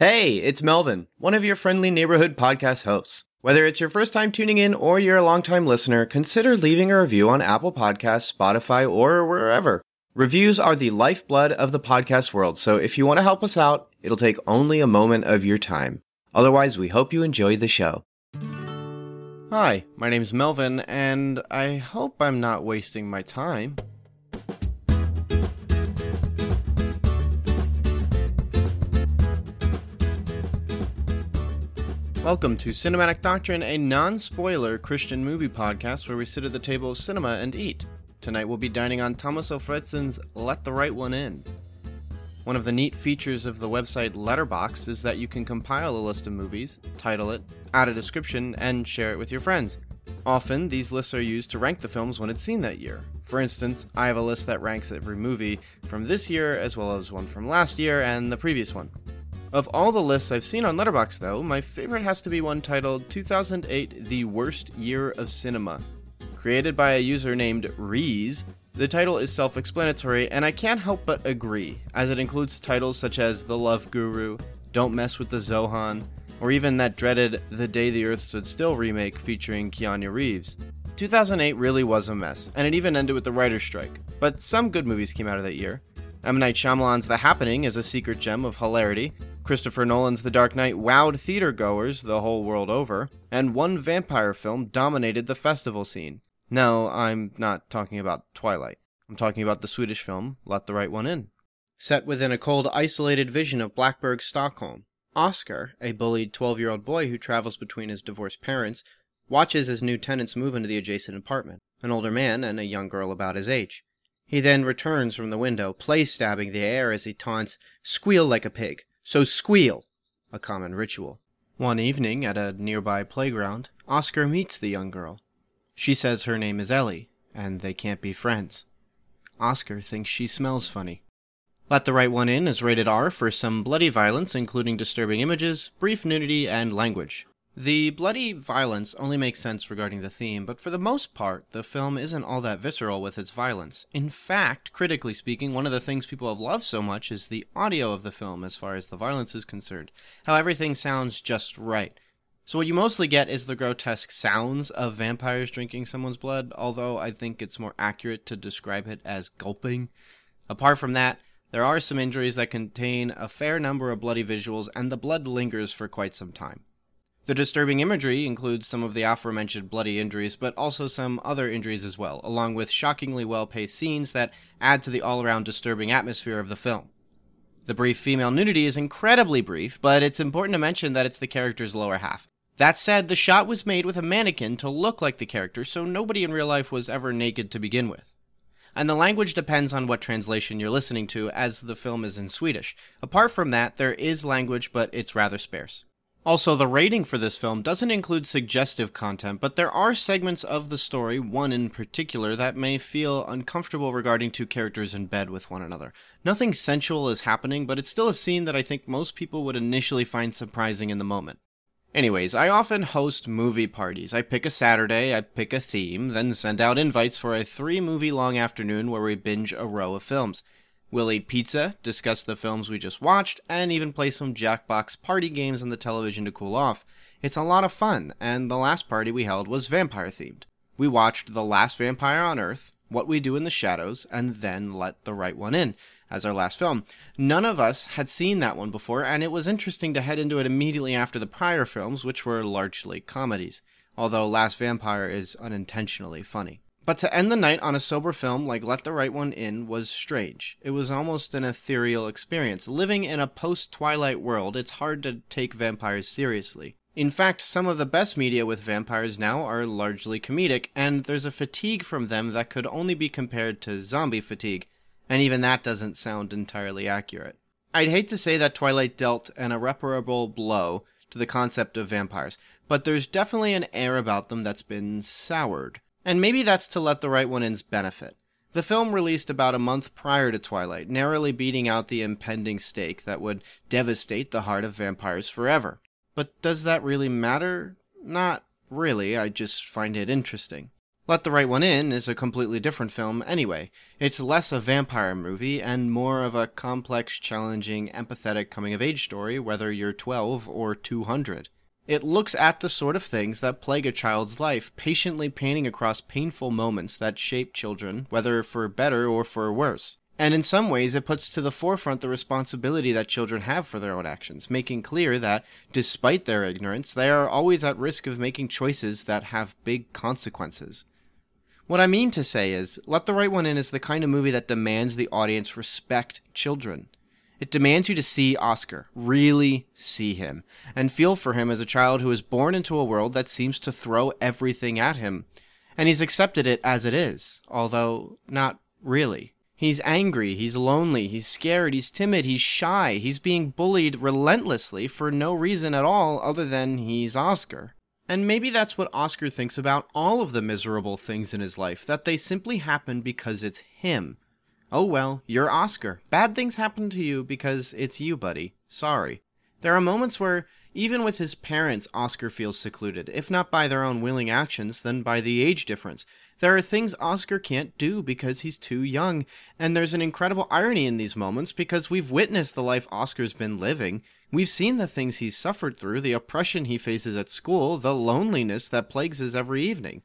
Hey, it's Melvin, one of your friendly neighborhood podcast hosts. Whether it's your first time tuning in or you're a longtime listener, consider leaving a review on Apple Podcasts, Spotify, or wherever. Reviews are the lifeblood of the podcast world, so if you want to help us out, it'll take only a moment of your time. Otherwise, we hope you enjoy the show. Hi, my name's Melvin, and I hope I'm not wasting my time. Welcome to Cinematic Doctrine, a non spoiler Christian movie podcast where we sit at the table of cinema and eat. Tonight we'll be dining on Tomas Alfredson's Let the Right One In. One of the neat features of the website Letterboxd is that you can compile a list of movies, title it, add a description, and share it with your friends. Often, these lists are used to rank the films when it's seen that year. For instance, I have a list that ranks every movie from this year as well as one from last year and the previous one. Of all the lists I've seen on Letterboxd, though, my favorite has to be one titled 2008 The Worst Year of Cinema. Created by a user named Rees, the title is self explanatory, and I can't help but agree, as it includes titles such as The Love Guru, Don't Mess with the Zohan, or even that dreaded The Day the Earth Stood Still remake featuring Keanu Reeves. 2008 really was a mess, and it even ended with the writer's strike, but some good movies came out of that year. M. Night Shyamalan's The Happening is a secret gem of hilarity. Christopher Nolan's The Dark Knight wowed theatergoers the whole world over, and one vampire film dominated the festival scene. No, I'm not talking about Twilight. I'm talking about the Swedish film Let the Right One In. Set within a cold, isolated vision of Blackeberg, Stockholm, Oscar, a bullied 12 year old boy who travels between his divorced parents, watches as new tenants move into the adjacent apartment an older man and a young girl about his age. He then returns from the window, play stabbing the air as he taunts, Squeal like a pig. So squeal! A common ritual. One evening at a nearby playground, Oscar meets the young girl. She says her name is Ellie, and they can't be friends. Oscar thinks she smells funny. Let the Right One In is rated R for some bloody violence, including disturbing images, brief nudity, and language. The bloody violence only makes sense regarding the theme, but for the most part, the film isn't all that visceral with its violence. In fact, critically speaking, one of the things people have loved so much is the audio of the film as far as the violence is concerned. How everything sounds just right. So, what you mostly get is the grotesque sounds of vampires drinking someone's blood, although I think it's more accurate to describe it as gulping. Apart from that, there are some injuries that contain a fair number of bloody visuals, and the blood lingers for quite some time. The disturbing imagery includes some of the aforementioned bloody injuries, but also some other injuries as well, along with shockingly well paced scenes that add to the all around disturbing atmosphere of the film. The brief female nudity is incredibly brief, but it's important to mention that it's the character's lower half. That said, the shot was made with a mannequin to look like the character, so nobody in real life was ever naked to begin with. And the language depends on what translation you're listening to, as the film is in Swedish. Apart from that, there is language, but it's rather sparse. Also, the rating for this film doesn't include suggestive content, but there are segments of the story, one in particular, that may feel uncomfortable regarding two characters in bed with one another. Nothing sensual is happening, but it's still a scene that I think most people would initially find surprising in the moment. Anyways, I often host movie parties. I pick a Saturday, I pick a theme, then send out invites for a three movie long afternoon where we binge a row of films. We'll eat pizza, discuss the films we just watched, and even play some Jackbox party games on the television to cool off. It's a lot of fun, and the last party we held was vampire themed. We watched The Last Vampire on Earth, What We Do in the Shadows, and then Let the Right One In as our last film. None of us had seen that one before, and it was interesting to head into it immediately after the prior films, which were largely comedies, although Last Vampire is unintentionally funny. But to end the night on a sober film like Let the Right One In was strange. It was almost an ethereal experience. Living in a post Twilight world, it's hard to take vampires seriously. In fact, some of the best media with vampires now are largely comedic, and there's a fatigue from them that could only be compared to zombie fatigue, and even that doesn't sound entirely accurate. I'd hate to say that Twilight dealt an irreparable blow to the concept of vampires, but there's definitely an air about them that's been soured. And maybe that's to let the right one in's benefit. The film released about a month prior to Twilight, narrowly beating out the impending stake that would devastate the heart of vampires forever. But does that really matter? Not really, I just find it interesting. Let the Right One In is a completely different film anyway. It's less a vampire movie and more of a complex, challenging, empathetic coming of age story, whether you're 12 or 200. It looks at the sort of things that plague a child's life, patiently painting across painful moments that shape children, whether for better or for worse. And in some ways, it puts to the forefront the responsibility that children have for their own actions, making clear that, despite their ignorance, they are always at risk of making choices that have big consequences. What I mean to say is, Let the Right One In is the kind of movie that demands the audience respect children. It demands you to see Oscar, really see him, and feel for him as a child who is born into a world that seems to throw everything at him. And he's accepted it as it is, although not really. He's angry, he's lonely, he's scared, he's timid, he's shy, he's being bullied relentlessly for no reason at all other than he's Oscar. And maybe that's what Oscar thinks about all of the miserable things in his life, that they simply happen because it's him. Oh well, you're Oscar. Bad things happen to you because it's you, buddy. Sorry. There are moments where, even with his parents, Oscar feels secluded, if not by their own willing actions, then by the age difference. There are things Oscar can't do because he's too young, and there's an incredible irony in these moments because we've witnessed the life Oscar's been living. We've seen the things he's suffered through, the oppression he faces at school, the loneliness that plagues us every evening.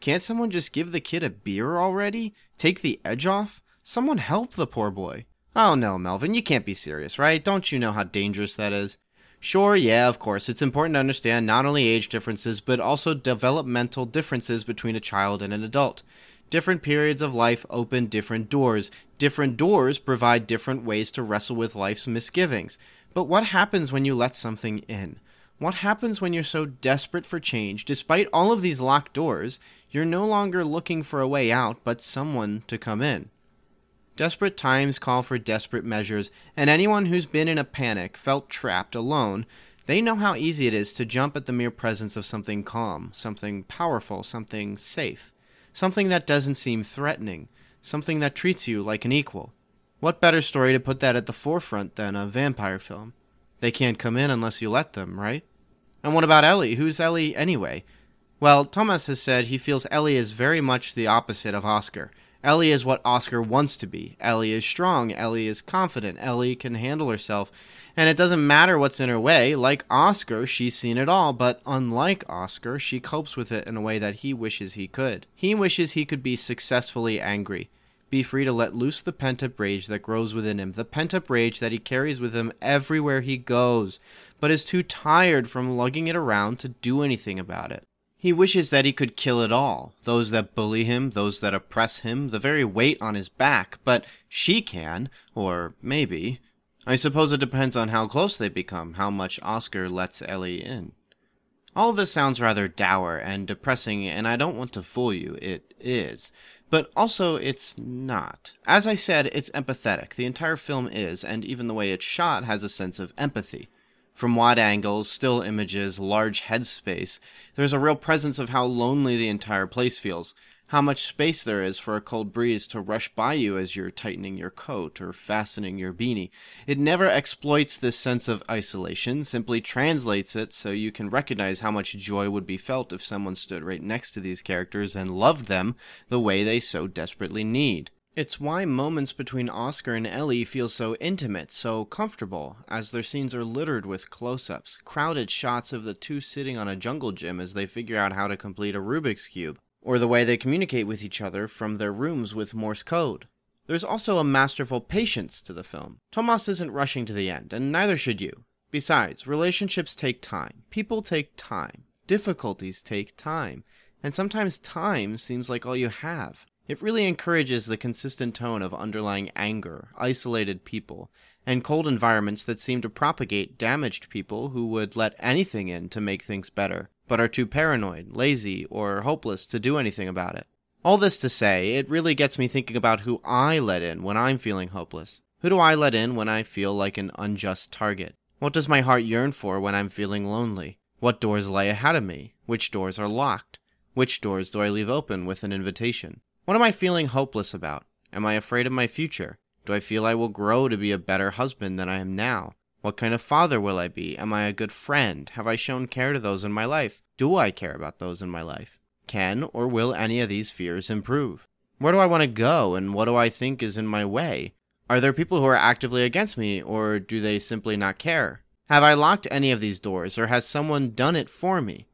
Can't someone just give the kid a beer already? Take the edge off? Someone help the poor boy. Oh no, Melvin, you can't be serious, right? Don't you know how dangerous that is? Sure, yeah, of course. It's important to understand not only age differences, but also developmental differences between a child and an adult. Different periods of life open different doors. Different doors provide different ways to wrestle with life's misgivings. But what happens when you let something in? What happens when you're so desperate for change, despite all of these locked doors, you're no longer looking for a way out, but someone to come in? Desperate times call for desperate measures, and anyone who's been in a panic, felt trapped, alone, they know how easy it is to jump at the mere presence of something calm, something powerful, something safe, something that doesn't seem threatening, something that treats you like an equal. What better story to put that at the forefront than a vampire film? They can't come in unless you let them, right? And what about Ellie? Who's Ellie anyway? Well, Tomas has said he feels Ellie is very much the opposite of Oscar. Ellie is what Oscar wants to be. Ellie is strong. Ellie is confident. Ellie can handle herself. And it doesn't matter what's in her way. Like Oscar, she's seen it all, but unlike Oscar, she copes with it in a way that he wishes he could. He wishes he could be successfully angry. Be free to let loose the pent up rage that grows within him, the pent up rage that he carries with him everywhere he goes, but is too tired from lugging it around to do anything about it. He wishes that he could kill it all those that bully him, those that oppress him, the very weight on his back, but she can, or maybe. I suppose it depends on how close they become, how much Oscar lets Ellie in. All this sounds rather dour and depressing, and I don't want to fool you, it is. But also, it's not. As I said, it's empathetic. The entire film is, and even the way it's shot has a sense of empathy. From wide angles, still images, large headspace, there's a real presence of how lonely the entire place feels, how much space there is for a cold breeze to rush by you as you're tightening your coat or fastening your beanie. It never exploits this sense of isolation, simply translates it so you can recognize how much joy would be felt if someone stood right next to these characters and loved them the way they so desperately need. It's why moments between Oscar and Ellie feel so intimate, so comfortable, as their scenes are littered with close ups, crowded shots of the two sitting on a jungle gym as they figure out how to complete a Rubik's Cube, or the way they communicate with each other from their rooms with Morse code. There's also a masterful patience to the film. Tomas isn't rushing to the end, and neither should you. Besides, relationships take time, people take time, difficulties take time, and sometimes time seems like all you have. It really encourages the consistent tone of underlying anger, isolated people, and cold environments that seem to propagate damaged people who would let anything in to make things better, but are too paranoid, lazy, or hopeless to do anything about it. All this to say, it really gets me thinking about who I let in when I'm feeling hopeless. Who do I let in when I feel like an unjust target? What does my heart yearn for when I'm feeling lonely? What doors lay ahead of me? Which doors are locked? Which doors do I leave open with an invitation? What am I feeling hopeless about? Am I afraid of my future? Do I feel I will grow to be a better husband than I am now? What kind of father will I be? Am I a good friend? Have I shown care to those in my life? Do I care about those in my life? Can or will any of these fears improve? Where do I want to go and what do I think is in my way? Are there people who are actively against me or do they simply not care? Have I locked any of these doors or has someone done it for me?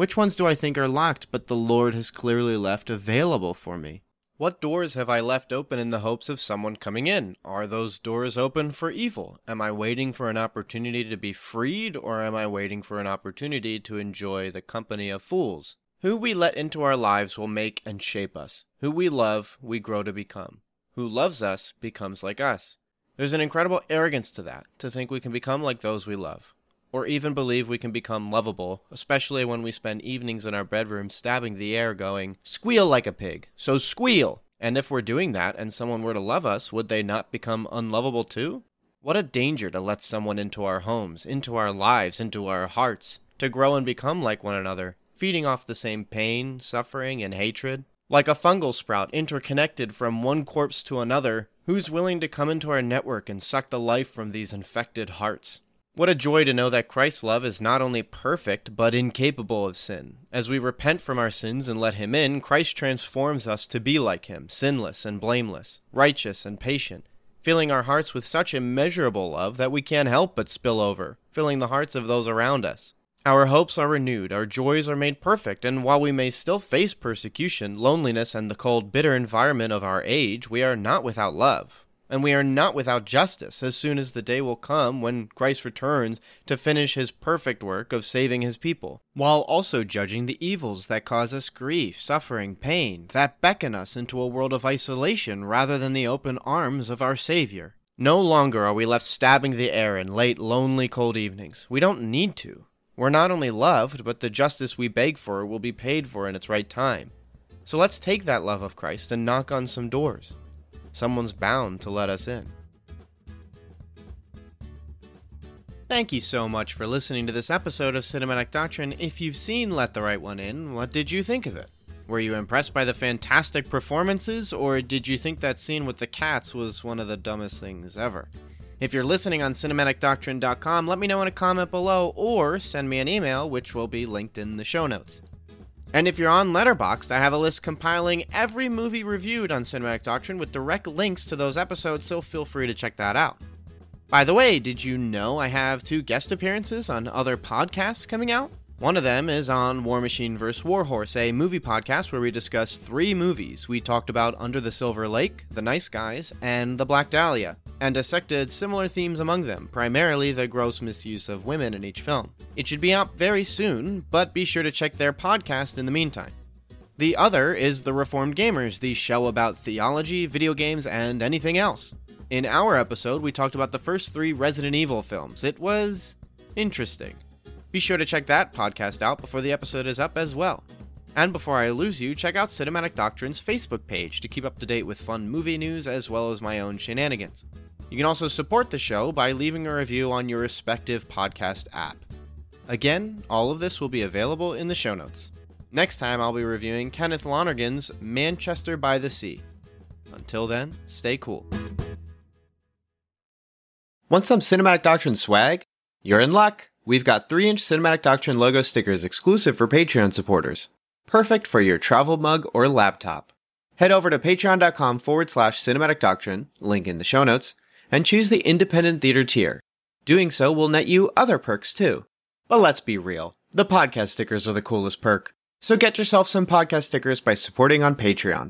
Which ones do I think are locked but the Lord has clearly left available for me? What doors have I left open in the hopes of someone coming in? Are those doors open for evil? Am I waiting for an opportunity to be freed, or am I waiting for an opportunity to enjoy the company of fools? Who we let into our lives will make and shape us. Who we love, we grow to become. Who loves us becomes like us. There's an incredible arrogance to that, to think we can become like those we love or even believe we can become lovable, especially when we spend evenings in our bedroom stabbing the air going, Squeal like a pig, so squeal! And if we're doing that and someone were to love us, would they not become unlovable too? What a danger to let someone into our homes, into our lives, into our hearts, to grow and become like one another, feeding off the same pain, suffering, and hatred. Like a fungal sprout interconnected from one corpse to another, who's willing to come into our network and suck the life from these infected hearts? What a joy to know that Christ's love is not only perfect, but incapable of sin. As we repent from our sins and let Him in, Christ transforms us to be like Him, sinless and blameless, righteous and patient, filling our hearts with such immeasurable love that we can't help but spill over, filling the hearts of those around us. Our hopes are renewed, our joys are made perfect, and while we may still face persecution, loneliness, and the cold, bitter environment of our age, we are not without love and we are not without justice as soon as the day will come when Christ returns to finish his perfect work of saving his people, while also judging the evils that cause us grief, suffering, pain, that beckon us into a world of isolation rather than the open arms of our Savior. No longer are we left stabbing the air in late, lonely, cold evenings. We don't need to. We're not only loved, but the justice we beg for will be paid for in its right time. So let's take that love of Christ and knock on some doors someone's bound to let us in. Thank you so much for listening to this episode of Cinematic Doctrine. If you've seen Let the Right One In, what did you think of it? Were you impressed by the fantastic performances, or did you think that scene with the cats was one of the dumbest things ever? If you're listening on cinematicdoctrine.com, let me know in a comment below or send me an email, which will be linked in the show notes. And if you're on Letterboxd, I have a list compiling every movie reviewed on Cinematic Doctrine with direct links to those episodes, so feel free to check that out. By the way, did you know I have two guest appearances on other podcasts coming out? One of them is on War Machine vs. Warhorse, a movie podcast where we discuss three movies we talked about Under the Silver Lake, The Nice Guys, and The Black Dahlia, and dissected similar themes among them, primarily the gross misuse of women in each film. It should be out very soon, but be sure to check their podcast in the meantime. The other is The Reformed Gamers, the show about theology, video games, and anything else. In our episode, we talked about the first three Resident Evil films. It was interesting. Be sure to check that podcast out before the episode is up as well. And before I lose you, check out Cinematic Doctrine's Facebook page to keep up to date with fun movie news as well as my own shenanigans. You can also support the show by leaving a review on your respective podcast app. Again, all of this will be available in the show notes. Next time, I'll be reviewing Kenneth Lonergan's Manchester by the Sea. Until then, stay cool. Want some Cinematic Doctrine swag? You're in luck! We've got 3 inch Cinematic Doctrine logo stickers exclusive for Patreon supporters. Perfect for your travel mug or laptop. Head over to patreon.com forward slash cinematic doctrine, link in the show notes, and choose the independent theater tier. Doing so will net you other perks too. But let's be real, the podcast stickers are the coolest perk. So get yourself some podcast stickers by supporting on Patreon.